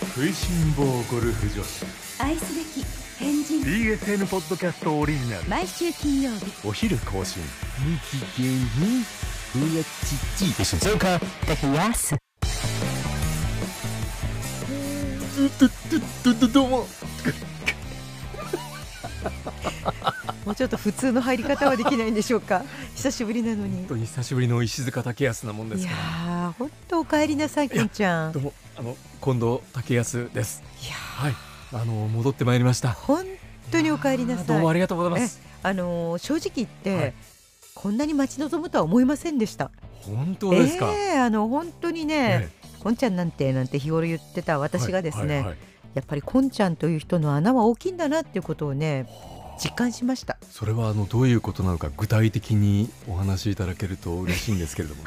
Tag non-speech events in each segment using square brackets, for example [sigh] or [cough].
食いしん坊ゴルフ女子。愛すべき変人。BSN ポッドキャストオリジナル。毎週金曜日。お昼更新。日芸にうやちち。一緒にか。冷やすどどどうももうちょっと普通の入り方はできないんでしょうか。[laughs] 久しぶりなのに。本当に久しぶりの石塚武康なもんでいやすから。ー本当お帰りなさいこんちゃん。どうもあの近藤武康です。いやはい。あの戻ってまいりました。本当にお帰りなさい。どうもありがとうございます。あのー正直言って、はい。こんなに待ち望むとは思いませんでした。本当ですか、ええあの本当にね、えこんちゃんなんてなんて日頃言ってたえ私がですね、やっぱりこんちゃんという人の穴は大きいんだなっていうことをね実感しました。それはあのどういうことなのか具体的にお話しいただけると嬉しいんですけれども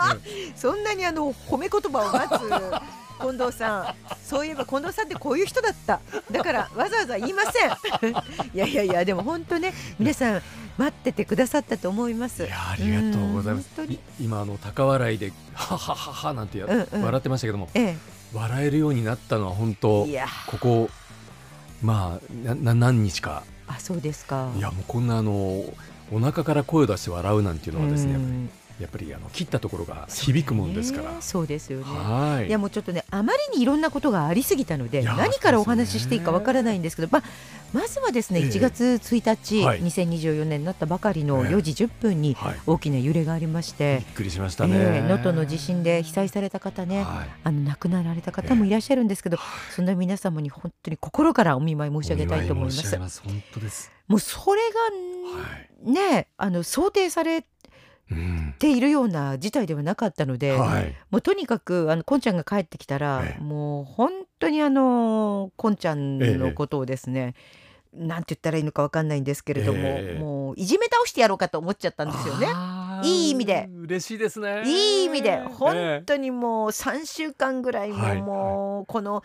[laughs] そんなにあの褒め言葉を待つ近藤さん。[laughs] そういえば近藤さんってこういう人だった。だからわざわざ言いません。[laughs] いやいやいやでも本当ね皆さん待っててくださったと思います。いやありがとうございます。今あの高笑いでははははなんてや、うんうん。笑ってましたけどもえ笑えるようになったのは本え当ここまあなな何日かあそうですか。いやもうこんなあのお腹から声を出して笑うなんていうのはですね、うんやっぱりあの切ったところが響くもんですから、ねそうですよね。はい。いやもうちょっとねあまりにいろんなことがありすぎたので何からお話ししていいかわからないんですけどまあ、まずはですねええ。1月1日、はい。2024年になったばかりのええ。4時10分にはい。大きな揺れがありましてびっくりしましたね。ええ能登、の地震で被災された方ね、はい。あの亡くなられた方もいらっしゃるんですけど、そんな皆様に本当に心からお見舞い申し上げたいと思います。本当です。もうそれはい。がねあの想定されうんているような事態ではなかったので、はい。もうとにかくあのこんちゃんが帰ってきたら、ええ。もう本当にあのこんちゃんのことをですね、なんて言ったらいいのかわかんないんですけれども、ええ。もういじめ倒してやろうかと思っちゃったんですよね。いい意味で。嬉しいですね。いい意味でえ本え当にもう3週間ぐらいももうこの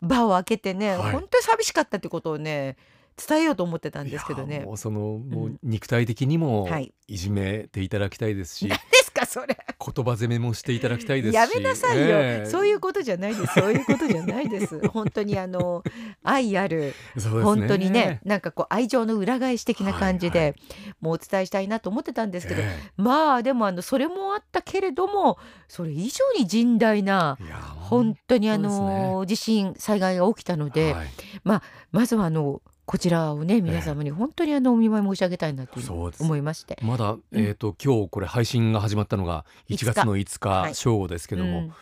場を開けてね、はい。本当に寂しかったってことをね伝えようと思ってたんですけどね。もうそのもううん肉体的にもはい。いじめていただきたいですし、何 [laughs] ですかそれ。言葉攻めもしていただきたいですし。やめなさいよ、ええ。そういうことじゃないです。そういうことじゃないです。[laughs] 本当にあの愛あるね。本当にねなんかこう愛情の裏返し的な感じで、はいはもうお伝えしたいなと思ってたんですけど、えまあでもあのそれもあったけれどもそれ以上に甚大な本当にあの、地震災害が起きたので、はい。まずはあのこちらをね皆様に本当にあのお見舞い申し上げたいなと思いまして。まだ、えっ、と今日これ配信が始まったのが1月の5はい日正午ですけども、うん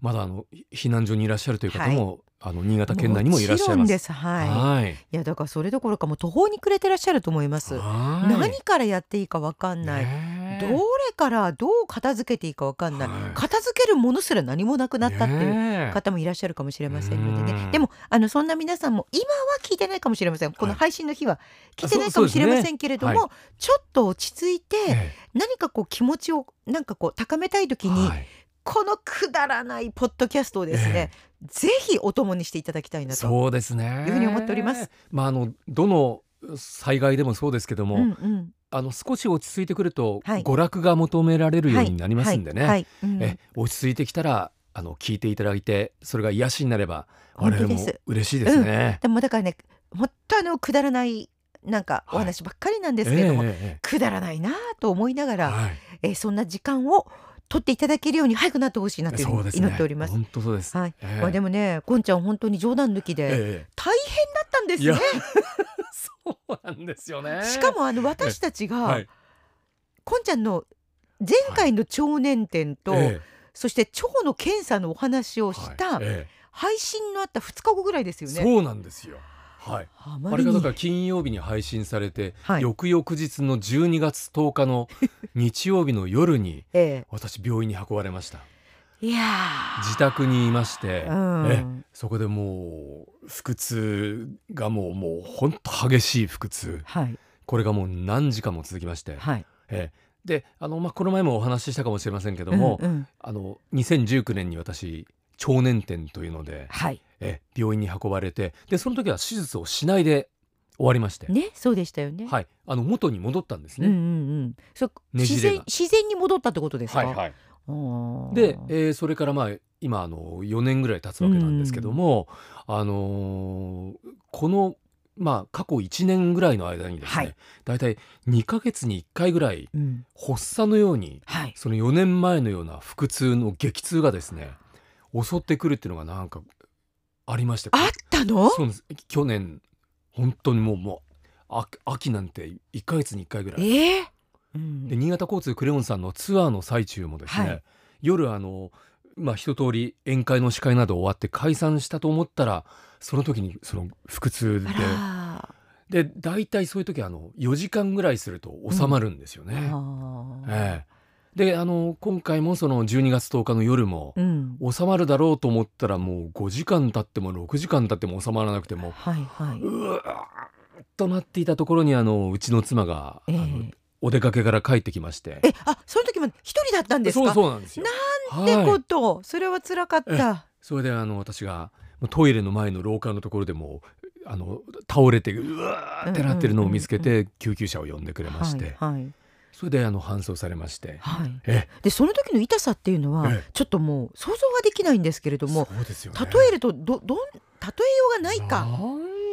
まだあの避難所にいらっしゃるという方も、あの新潟県内にもいらっしゃいます。もちろんですはい。はい。いやだからそれどころかもう途方に暮れてらっしゃると思います。はい何からやっていいかわかんない。ねえどれからどう片付けていいかわかんない、はい。片付けるものすら何もなくなったっていうねえ。方もいらっしゃるかもしれませんのでうん。ねでもあのそんな皆さんも今は聞いてないかもしれません。このはい配信の日は聞いてないあかもしれませんけれども、はちょっと落ち着いてえ何かこう気持ちをなんかこう高めたい時に、えはい。このくだらないポッドキャストをですね、ぜひお供にしていただきたいなと。そうですね。いうふうに思っております。まああのどの災害でもそうですけども、うんうんあの少し落ち着いてくると、はい。娯楽が求められるようになりますんでね。落ち着いてきたらあの聞いていただいてそれが癒しになれば我々も本当です。嬉しいですね。でもだからね本当あのくだらないなんかお話ばっかりなんですけれども、えええくだらないなと思いながら、えはい。えーそんな時間を取っていただけるように早くなってほしいなというふうにそうですね。祈っております。本当そうです。はい。ええ。まあ、でもね、こんちゃん本当に冗談抜きでえ大変だったんですいやね。そうなんですよね。しかもあの私たちが、はいこんちゃんの前回の腸年点と、えそして腸の検査のお話をえした配信のあった2日後ぐらいですえよね。そうなんですよ。はい。あれがだから金曜日に配信されて、はい翌々日の12月10日の日曜日の夜に [laughs] え私病院に運ばれました。えいやー自宅にいまして、うんえそこでもう腹痛がもうもう本当激しい腹痛はいこれがもう何時間も続きまして、はい。ええであの、まあ、この前もお話ししたかもしれませんけども、うんうんあの2019年に私腸年点というので、はい。え病院に運ばれてでその時は手術をしないで終わりまして、ね、そうでしたよね。はい、あの元に戻ったんですね。うんうんうん。そ自然ねじれが自然に戻ったってことですか？はいはい、で、えーそれからまあ今あの4年ぐらい経つわけなんですけども、あのーこのまあ過去1年ぐらいの間にですね、はい。だいたい2ヶ月に1回ぐらいうん。発作のようにはい。その4年前のような腹痛の激痛がですね襲ってくるっていうのがなんかありましてあったの？そうです。去年本当にもうもうあ秋なんて1ヶ月に1回ぐらい。ええうん。で新潟交通クレヨンさんのツアーの最中もですね、はい。夜あのまあ一通り宴会の司会など終わって解散したと思ったらその時にその腹痛あでらで大体そういう時はあの4時間ぐらいすると収まるんですよね。あー。ええ。であの今回もその12月10日の夜もうん。収まるだろうと思ったらもう5時間経っても6時間経っても収まらなくてもはいはい。うわとなっていたところにあのうちの妻が、ええ。あのお出かけから帰ってきまして。えあその時も一人だったんですか？そうそうなんですよ。ってはい。こと、それは辛かった。それであの私がトイレの前の廊下のところでもうあの倒れてうわーってなってるのを見つけて救急車を呼んでくれまして、はいはい。それであの搬送されまして、はい。えでその時の痛さっていうのは、ええ。ちょっともう想像ができないんですけれどもそうですよね。例えるとどどん例えようがないか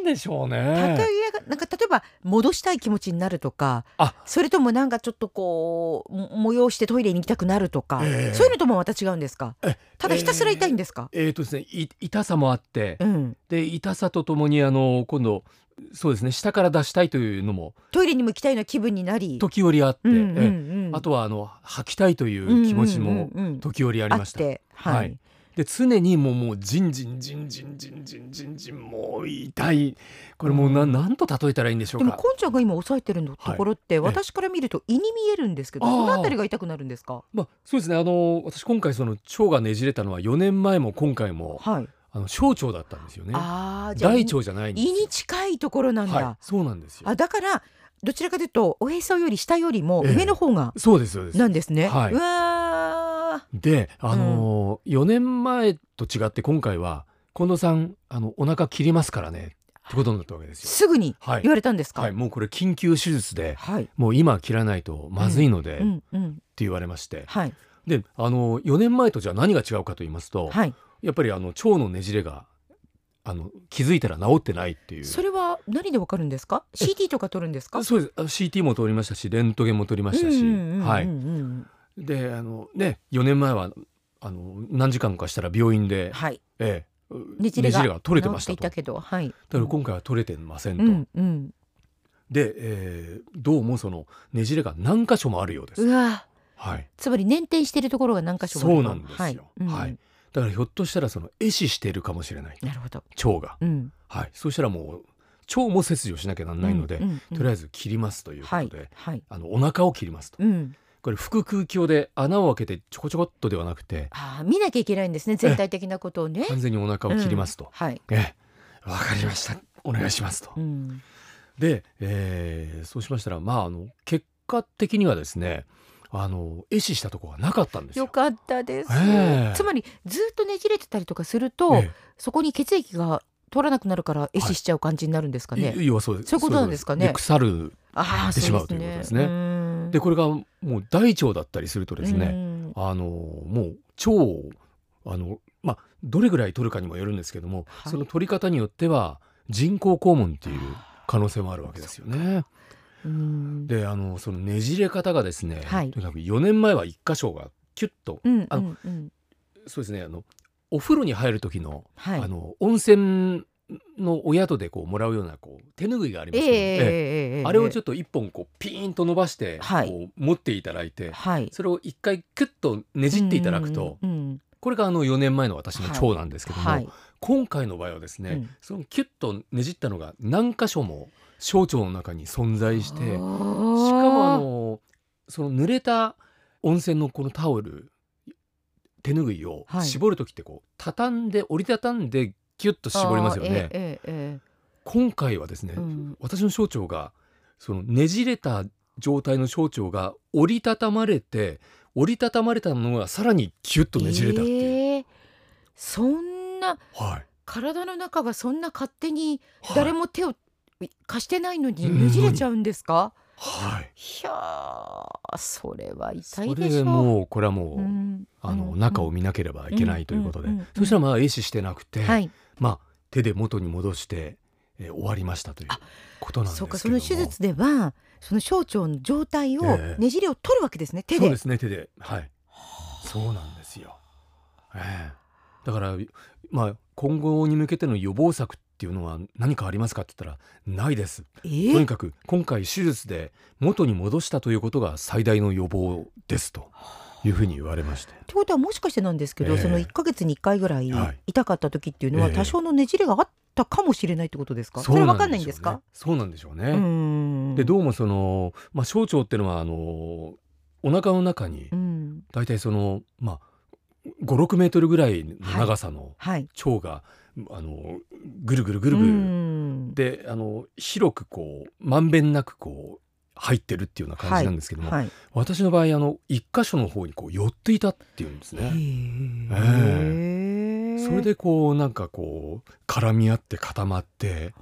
なんでしょう例えね。がなんか例えば戻したい気持ちになるとかあ。それともなんかちょっとこうも催してトイレに行きたくなるとか、ええ。そういうのともまた違うんですか？えただひたすら痛いんですか、えーとですねい痛さもあって、うん、で痛さとともにあの今度そうですね下から出したいというのもトイレにも行きたいような気分になり。時折あって、うんうんえうん、あとはあの吐きたいという気持ちもうんうんうんうん。時折ありました。あってはい、はいで常にもうもうじんじんじんじんじんじんじんじんもう痛い。これもうな,、うん。ん、なんと例えたらいいんでしょうでもか。こんちゃんが今押さえてるのところって、私から見ると胃に見えるんですけどあー。そのあたりが痛くなるんですか？まあそうですね。あの私今回その腸がねじれたのは4年前も今回もはい。あの小腸だったんですよね。ああじゃあ大腸じゃない。胃に近いところなんだ、はい。そうなんですよ。あだからどちらかというとおへそより下よりもええ。上の方がそうですそうです。なんですね、はい。うわであのー、4年前と違って今回は近藤さんあのお腹切りますからねってことになったわけでーすよ。すぐにはい。言われたんですか？はい、もうこれ緊急手術ではい、もう今切らないとまずいので、ってうんうん。言われまして。はい。であの4年前とじゃあ何が違うかと言いますと、はい。やっぱりあの腸のねじれがあの気づいたら治ってないっていう。それは何でわかるんですか？CT とか取るんですか？そうです。あ CT も取りましたしレントゲンも取りましたし、うんうんうんうん。はいであのね4年前はあの何時間かしたら病院で、はい。ええねじれが取れてましたと。たけどはい。から今回は取れてませんと、うんうん。で、えーどうもそのねじれが何箇所もあるようです、うわ。はい、つまり捻転しているところが何箇所もあるそうなんですよ。はい、うん。はい。だからひょっとしたらその壊死しているかもしれない。なるほど。腸が、うん。はい、そしたらもう腸も切除しなきゃなんないので、うんうんうん。とりあえず切りますというこはい。とで、はい。あのお腹を切りますと。うんこれ腹腔鏡で穴を開けてちょこちょこっとではなくてああ見なきゃいけないんですね全体的なことをね。完全にお腹を切りますと。うん、はい。ええ。わかりました。お願いしますと、うん。で、えーそうしましたらまああの結果的にはですねあの壊死したところがなかったんですよ。よかったです、ええ。つまりずっとねじれてたりとかすると、え。そこに血液が通らなくなるから壊死しちゃう感じになるんですかえね、い。要はそうです。そういうことなんですかね？腐るああってしまうということですね。ねでこれがもう大腸だったりするとですね、ねあのもう腸をあのまあどれぐらい取るかにもよるんですけども、はい。その取り方によっては人工肛門っていう可能性もあるわけですよね。うん。であのそのねじれ方がですね、はい。とにかく4年前は1箇所がキュッと、うんあのそうですねあのお風呂に入る時の,、はい。あの温泉のお宿でこうもらうようなこう手拭いがありますけど、ええええ。ええあれをちょっっと一本こうピーンと伸ばして、はい。こう持っていただいてはい。それを一回キュッとねじっていただくと、これがあの4年前の私の腸なんですけども、はい。今回の場合はですね、うん。そのキュッとねじったのが何箇所も小腸の中に存在してしかしかもあのその濡れた温泉のこのタオル手ぬぐいをはい。絞る時ってこう畳んで折りたたんでキュッと絞りますよね。ええええ今回はですね、うん。私の小腸がそのねじれた状態の小腸が折りたたまれて折りたたまれたのがさらにキュッとねじれたっていう。ええ。そんなはい。体の中がそんな勝手にはい。誰も手を貸してないのにうんねじれちゃうんですか、はい。い。やーそれは痛そいでしょう。れもうこれはもう、うん。あのうん。中を見なければいけないということで、うん。そしたらまあ壊死してなくて、はい。まあ手で元に戻して、えー終わりましたということなんですけども。そうかその手術ではその小腸の状態をええ。ねじれを取るわけですね手で。そうですね手で。はい。そうなんですよ、ええ。だからまあ今後に向けての予防策っていうのは何かありますかって言ったらないです。えとにえかく今回手術で元に戻したということが最大の予防ですというふうに言われまして。ってことはもしかしてなんですけど、ええ。その1ヶ月に1回ぐらいはい。痛かった時っていうのはええ。多少のねじれがあったかもしれないってことですか、それわかんないんですか？そうなんでしょうね。うでどうもその、まあ、小腸っていうのはあのお腹の中にうん。大体その、まあ、56メートルぐらいの長さのはい。腸が、あのぐるぐるぐるうぐる、ん。であの広くこうまんべんなくこう入ってるっていうような感じなんですけども、はい。私の場合あの一箇所の方にこう寄っていたっていうんですね。それでこうなんかこう絡み合って固まって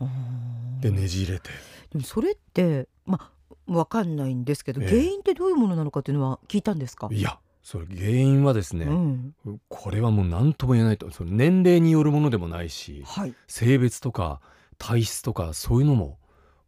でねじれて。でもそれってまあわかんないんですけど、ええ。原因ってどういうものなのかっていうのは聞いたんですか？いやそれ原因はですね、うん、これはもう何とも言えないと。その年齢によるものでもないしはい、性別とか体質とかそういうのも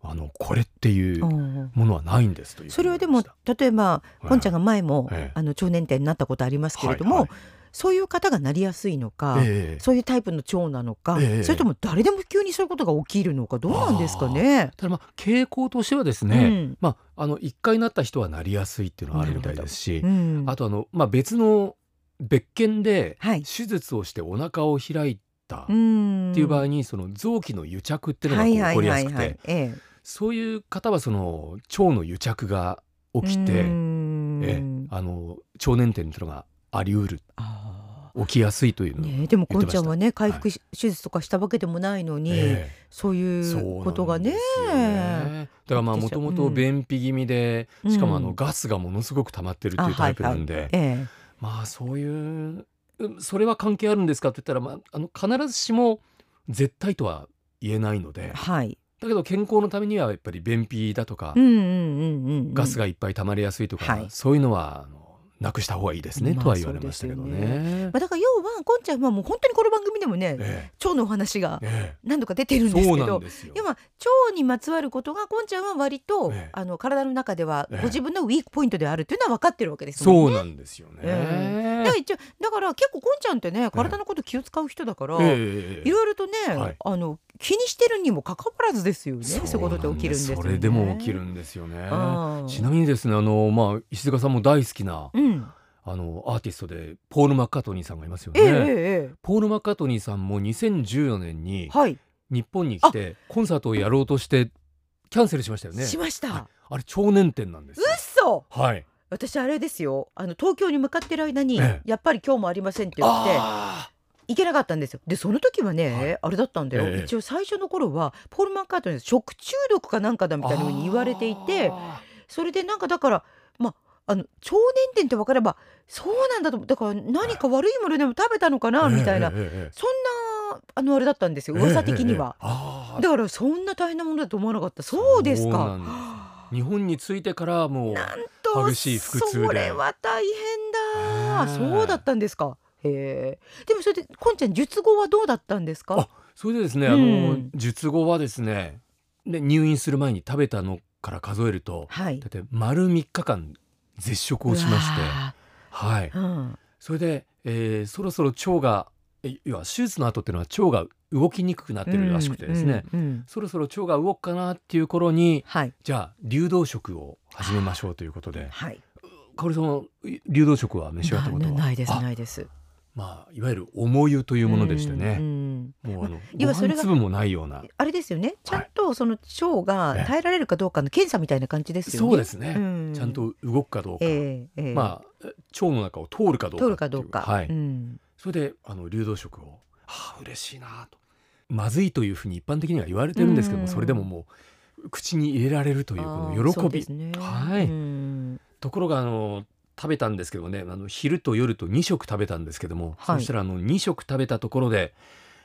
あのこれっていううんものはないんですというそれはでも例えばはい。ポンちゃんが前も、ええ。あの腸年点になったことありますけれども、はいはいそういう方がなりやすいのか、ええ。そういうタイプの腸なのか、ええ。それとも誰でも急にそういうことが起きるのかどうなんですかね？ただまあ傾向としてはですうね、ん。まああの一回なった人はなりやすいっていうのはあるみたいですし、うん。あとあのまあ別の別件ではい。手術をしてお腹を開いたっうんていう場合にその臓器の癒着っていうのが起こりやすくてええそういう方はその腸の癒着が起きて、うんええ。あの腸年点っていうのがあり得る。あ起きやすいというねえでもこんちゃんはね回は復し手術とかしたわけでもないのに、えそういえうことがね。ねだからまあもともと便秘気味で、うん。しかもあのガスがものすごく溜まってるっていうタイプなんで、ええ。まあそういううんそれは関係あるんですかって言ったら、まあ、あの必ずしも絶対とは言えないので。はい。だけど健康のためにはやっぱり便秘だとか、うんうんうんうん。ガスがいっぱい溜まりやすいとか、はい。そういうのはあのなくした方がいいですね、まあとは言われましたけどね。まあだから要はこんちゃんはもう本当にこの番組でもね、え腸のお話がええ何度か出てるえんですけど。ですよ。今腸にまつわることがこんちゃんは割と、ええあの体の中ではええご自分のウィークポイントであるっていうのは分かってるわけですもんね。そうなんですよね。えだから一応だから結構こんちゃんってね体のこと気を使う人だから、ええいろいろとね、はいあの気にしてるにもかかわらずですよねそういうことって起きるんですよね。それでも起きるんですよね。ちなみにですねあのまあ石塚さんも大好きなうん、あのアーティストでポール・マッカートニーさんがいますよえええね。ええポール・マッカートニーさんも2014年に日本に来てコンサートをやろうとしてキャンセルしましたよね。しました。はいあれ超年点なんですよ。嘘はい。私あれですよ。あの東京に向かってる間に、ええ。やっぱり今日もありませんって言ってあ行けなかったんですよ。でその時はね、はい。あれだったんだよ、ええ。一応最初の頃はポール・マッカートニー食中毒かなんかだみーたいな風に言われていてあそれでなんかだからまああの腸年点って分かればそうなんだとだから何か悪いものでも食べたのかな、ーみたいな、そんなあのあれだったんですよ。え噂的には、だからそんな大変なものだと思わなかった。そうですか。日本に着いてからもう激しい腹痛で。それは大変だ、そうだったんですか。へえでもそれでこんちゃん術後はどうだったんですか？あそれでですね、うん。あの術後はですねで入院する前に食べたのから数えるとはい。だって丸3日間絶食をしまして。はい。ーうん。それで、えーそろそろ腸がえ要は手術の後っていうのは腸が動きにくくなってるらしくてですね、うんうんうん。そろそろ腸が動くかなっていう頃にはい。じゃあ流動食を始めましょうということで。はい。香織さんは流動食は召し上がったことは？なないですあないです。まあいわゆる重湯というものでしてうんね、うん。もうあのご要はそれ粒もないような。あれですよね。ちゃんとその腸が耐えられるかどうかの検査みたいな感じですよね。そうですね、うん。ちゃんと動くかどうか、ええええ。まあ腸の中を通るかどうか通るかどうか。はい、うん。それであの流動食を。はあ嬉しいなとまずいというふうに一般的には言われてるんですけども、うん。それでももう口に入れられるというこの喜び、ね。はい。うん。ところがあの食べたんですけどもねあの昼と夜と2食食べたんですけども、はい。そしたらあの2食食べたところで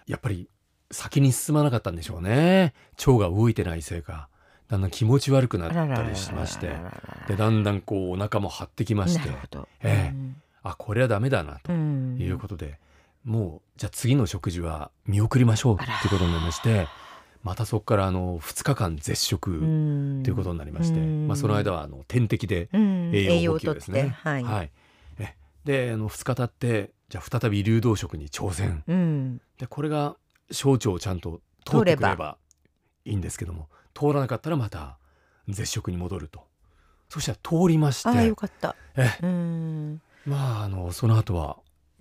やっぱり先に進まなかったんでしょうね。腸が動いてないせいか。だんだん気持ち悪くなったりしまして。でだんだんこうお腹も張ってきまして。ええ。うん。あこれはダメだなとうん。いうことで、もうじゃあ次の食事は見送りましょうっていうことになりましてまたそこからあの2日間絶食うんということになりまして、うんまあ、その間はあの点滴でうん栄養補給ですね。栄養をとってはい。えであの2日経ってじゃあ再び流動食に挑戦うん。でこれが小腸をちゃんと通ってくればいいんですけども通らなかったらまた絶食に戻るとそしたら通りましああてよかった。えうん。まああのその後は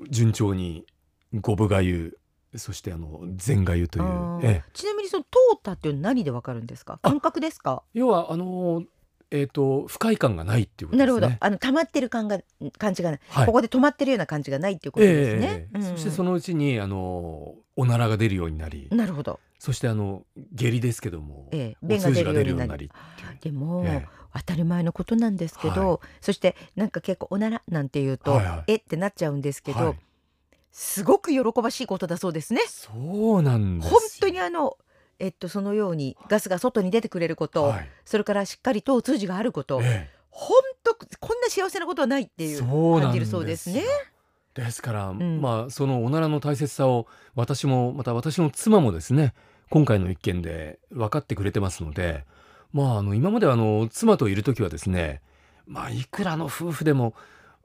順調に五分がゆそしてあの全がゆというええちなみにその通ったっていうのは何でわかるんですか？感覚ですか？要はあのえっ、と不快感がないっていうことなですね。るほど。あの溜まってる感が感じがない。はいここで止まってるような感じがないっていうことですね。ええそしてそののうちにあのおならが出るようになり、なるほど。そしてあの下痢ですけども、ええお便が出るようになりでも、え当たり前のことなんですけど、そしてなんか結構おならなんて言うと、はいはいえってなっちゃうんですけど、はいすごく喜ばしいことだそうですね。そうなんですよ。本当にあのえっとそのようにガスが外に出てくれること、はい。それからしっかりとお通じがあること、え本当こんな幸せなことはないってえいう感じるそうですね。ですから、ん。まあそのおならの大切さを私もまた私の妻もですね今回の一件で分かってくれてますのでまああの今まではあの妻といる時はですねまあいくらの夫婦でも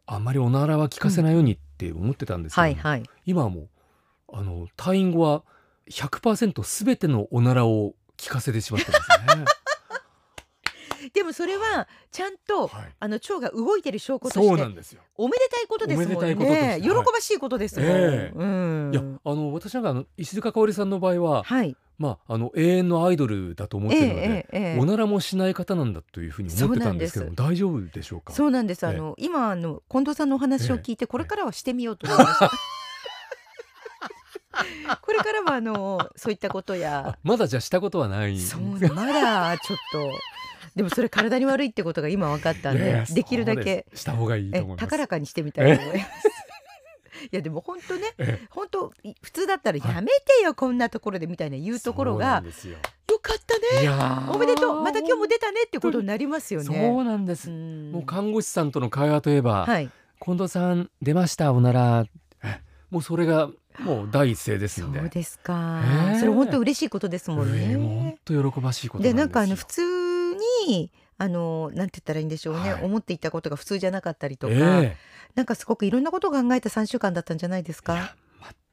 あんまりおならは聞かせないようにって思ってたんですけども、はいはい。今はもうあの退院後は100%全てのおならを聞かせてしまってますね。でもそれはちゃんと、はいあの腸が動いてる証拠とそうしてなんですよ。おめでたいことですもんね。おめでたいこととして喜はいばしいことですもん。ええうん。いやあの私なんかあの石塚香織さんの場合は、はい。まああの永遠のアイドルだと思ってるので、ええええおならもしない方なんだというふうに思ってたんですけども大丈夫でしょうか？そうなんです。あええの、今あの近藤さんのお話を聞いて、ええこれからはしてみようと思いました。[laughs] これからはあのそういったことやあ、まだじゃあしたことはない。そうまだちょっとでもそれ体に悪いってことが今分かったんで、できるだけすした方がいいとえ思います。高らかにしてみたいと思います。[laughs] いやでも本当ね、ええ本当い普通だったらはいやめてよ、こんなところでみたいな言うところがよ。よかったね。おめでとう。また今日も出たねってことになりますよね。そうなんです。んもう看護師さんとの会話といえば、はい。近藤さん出ました？おならえもうそれがもう第一声ですそうですか。ええそれ本当嬉しいことですもんええもう本ね。当喜ばしいことでなんかあの普通にあのなんて言ったらいいんでしょうね、はい。思っていたことが普通じゃなかったりとか、えなんかすごくいろんなことを考えた3週間だったんじゃないですか？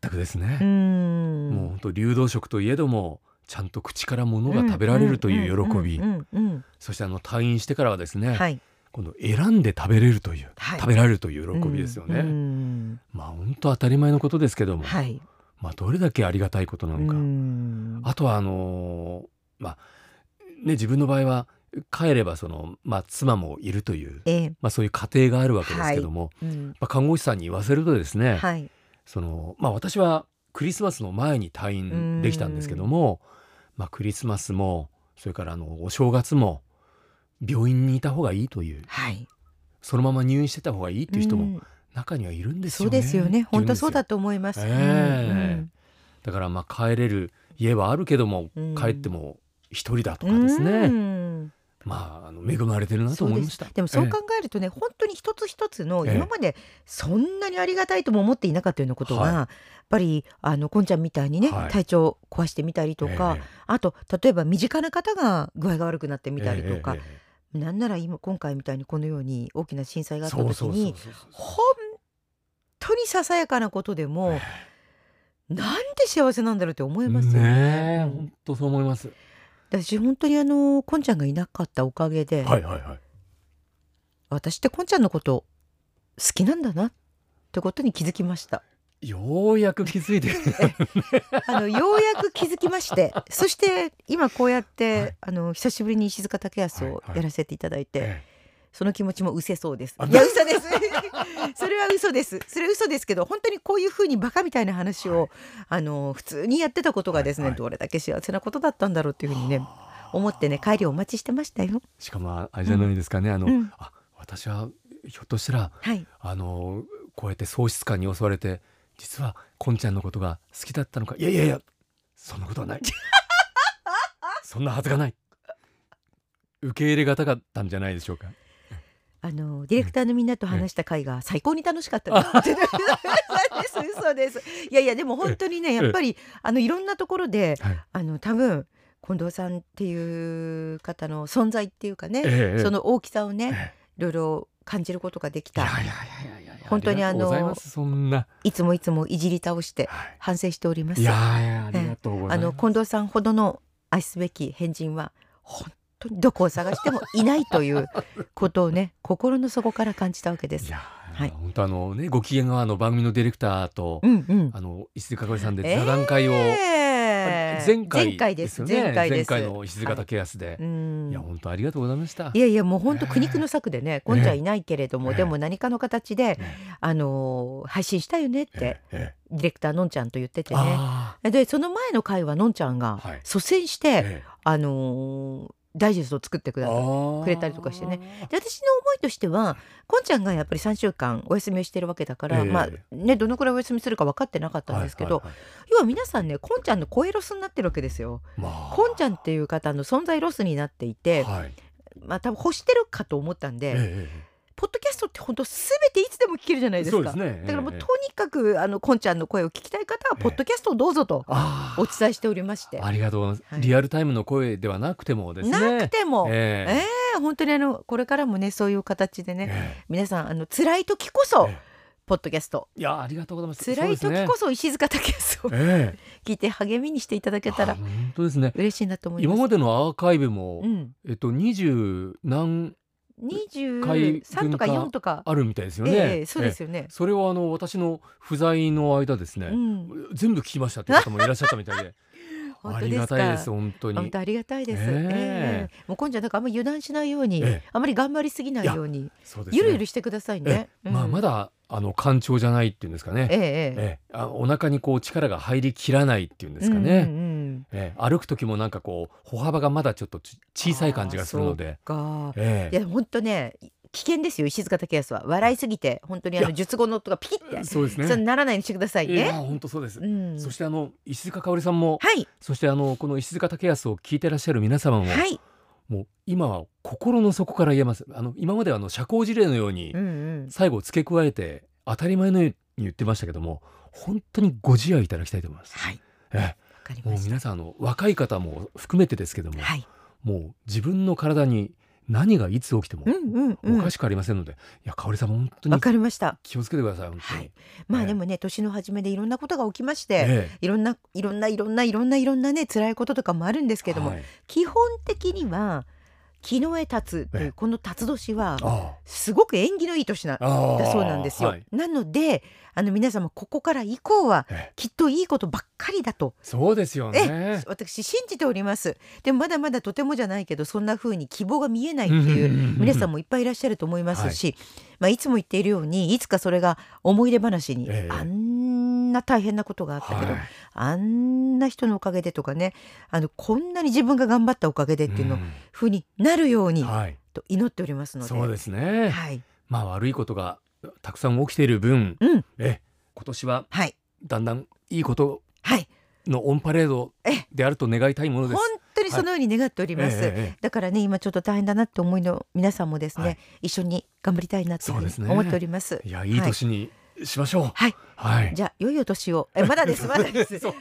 全くですね。う、ん。もう本当流動食といえどもちゃんと口から物が食べられるという喜び、そしてあの退院してからはですね、はい。今度選んで食べれるという、はい。食べられるという喜びですよね、まあ本当当たり前のことですけども、はい。まあどれだけありがたいことなのか、うん。あとはあのーまあね自分の場合は帰ればそのまあ妻もいるというええ。まあそういう家庭があるわけですけども、うん。まあ看護師さんに言わせるとですね、はい。そのまあ私はクリスマスの前に退院できたんですけども、まあクリスマスもそれからあのお正月も病院にいた方がいいというはい。そのまま入院してた方がいいっていう人もうん。中にはいるんですそよね。うですよ。ね。本当そうだと思います。ええうん。だからまあ帰れる家はあるけども、うん。帰っても一人だとうんかですね、うんまああの恵まれてるなと思いました。でもそうええ。考えるとね、本当に一つ一つのええ。今までそんなにありがたいとも思っていなかったようなことが、はい。やっぱりあのこんちゃんみたいにね、はい。体調壊してみたりとか、ええ。あと例えば身近な方が具合が悪くなってみたりとか、ええええなんなら今今回みたいにこのように大きな震災があった時に本当にささやかなことでも、なんて幸せなんだろうって思いますよね。本当そう思います。私本当にあのこんちゃんがいなかったおかげで、はいはいはい。私ってこんちゃんのこと好きなんだなってことに気づきました。ようやく気づいてる。あのようやく気づきまして、[laughs] そして今こうやって、はいあの久しぶりに石塚武康をはいはいやらせていただいて、えその気持ちも失せそうです。あいや嘘です。[laughs] それは嘘です。それは嘘ですけど、本当にこういう風にバカみたいな話を、はいあの普通にやってたことがですね、はいはいどれだけ幸せなことだったんだろうっていうふうにね思ってね帰りをお待ちしてましたよ。しかもあれじゃないですかね。あの、うんあ私はひょっとしたらはい。あのこうやって喪失感に襲われて実はこんちゃんのことが好きだったのかいやいやいやそんなことはない [laughs] そんなはずがない受け入れがたかったんじゃないでしょうか。あのディレクターのみんなと話した回が最高に楽しかった [laughs] です。嘘です嘘です。いやいやでも本当にねやっぱりあのいろんなところではい。あの多分近藤さんっていう方の存在っていうかね、ええその大きさをねえいろいろ感じることができた本当にあのいますそんな。いつもいつもいじり倒してはい反省しております。いやいやあ。の近藤さんほどの愛すべき変人は本当にどこを探してもいないということをね [laughs] 心の底から感じたわけです。はい。本当あのねご機嫌があの番組のディレクターと、うんうん。あの石塚かおりさんでええ座談会を、前前回回です前回です。前回の石塚ケアスで、うん。い、や本当ありがとうございました。いやいやもう本当苦肉の策でね、今度はいないけれども、ええ。でも何かの形で、え。あのー配信したよねって、えええディレクターのんちゃんと言っててね。あでその前の回はのんちゃんがはい。率先して、ーええ。あのーダイジェストを作ってくくれたりとかしてね。で私の思いとしてはこんちゃんがやっぱり3週間お休みをしてるわけだから、ええ。まあねどのくらいお休みするか分かってなかったんですけど、はいはいはい。要は皆さんねこんちゃんの声ロスになってるわけですよ。まあ。こんちゃんっていう方の存在ロスになっていて、はい。まあ多分欲してるかと思ったんで、ええポッドキャストって本当すべていつでも聞けるじゃないですか。すね。ええだからもうとにかくあのこんちゃんの声を聞きたい方はポッドキャストをどうぞとあーお伝えしておりまして、ありがとうございます、はい。リアルタイムの声ではなくてもですね。なくても、ええ。え本当にあのこれからもねそういう形でえね、え皆さんあの辛い時こそ、えポッドキャスト。えいやありがとうございます。辛い時こそ石塚武康をええ。聞いて励みにしていただけたらあ本当ですね。嬉しいなと思います。今までのアーカイブも、うん、えっと二十何回23とか分か4とか、あるみたいですよね。ええそうですよねええ。それをあの私の不在の間ですね、うん、全部聞きましたっていう方もいらっしゃったみたいで [laughs] 本あり当ですかがたいです本当に本。当ありがたいです。ええええもう今度はなんかあんまり油断しないように、ええあまり頑張りすぎないように、そうですね。ゆるゆるしてくださいね。まあまだ、だあの干潮じゃないっていうんですかね。ええええええあお腹にこう力が入りきらないっていうんですかね。うんうんうんええ歩く時もなんかこう歩幅がまだちょっとち小さい感じがするので。か。ええいや本当ね危険ですよ石塚武康は笑いすぎて本当にあの術後の音がピキって、そうですね。そうならないようにしてくださいいやね。本当そうです。うん、そしてあの石塚香織さんも、はいそしてあのこの石塚武康を聞いてらっしゃる皆様も、はい、もう今は心の底から言えます。あの今まではあの社交辞令のように最後付け加えて当たり前のように言ってましたけども、本当にご自愛いただきたいと思います。はいえ、もう。皆さんあの若い方も含めてですけども、はい、もう自分の体に何がいつ起きてもうんうんうん、わおかしくありませんので、いや香織さんも本当にかりました。気をつけてください本当に。はいまあええでもね年の初めでいろんなことが起きまして、えいろんないろんないろんないろんないろんなね辛いこととかもあるんですけども、はい基本的には木の絵立つといええ。うこの辰年はあすごく縁起のいい年なだそうなんですよ。はい。なのであの皆様ここから以降はええ。きっといいことばっかりだと。そうですよね。私信じております。でもまだまだとてもじゃないけどそんな風に希望が見えないっていう皆さんももいっぱいいらっしゃると思いますし、まあ、いつも言っているようにいつかそれが思い出話に、ええ。あんな大変なことがあったけど、はい。あんな人のおかげでとかねあのこんなに自分が頑張ったおかげでっていうのん。風になるようにはい、と祈っておりますので。そうですね。はい、まあ悪いことがたくさん起きている分、うん。え今年ははい。だんだんいいことはい。のオンパレードえであると願いたいものです。本。当にそのように願っております。ええええだからね今ちょっと大変だなって思いの皆さんもですね、はい。一緒に頑張りたいなって思っております。いやいい年にしましょう。はい、はい。じゃあ良いお年をえ [laughs] まだですまだです。[laughs] 始まっ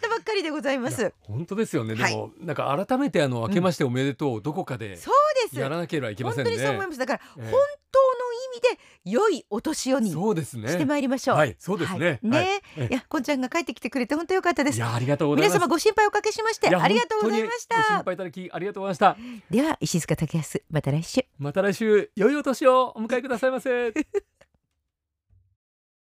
たばっかりでございます。本当ですよね。ではいも、なんか改めてあの明けましておめでとう、どこかでそうです。やらなければいけませんね。本当にそう思います。だから、ええ本当の意味で良いお年をにしそうですね。てまいりましょう。はい、そうですね。はいね、はいええいやこんちゃんが帰ってきてくれて本当良かったです。いやありがとうございます。皆様ご心配おかけしましてありがとうございまし本当にご心た。配いただきありがとうございました。では石塚武康また来週。また来週良いお年をお迎えくださいませ。[laughs]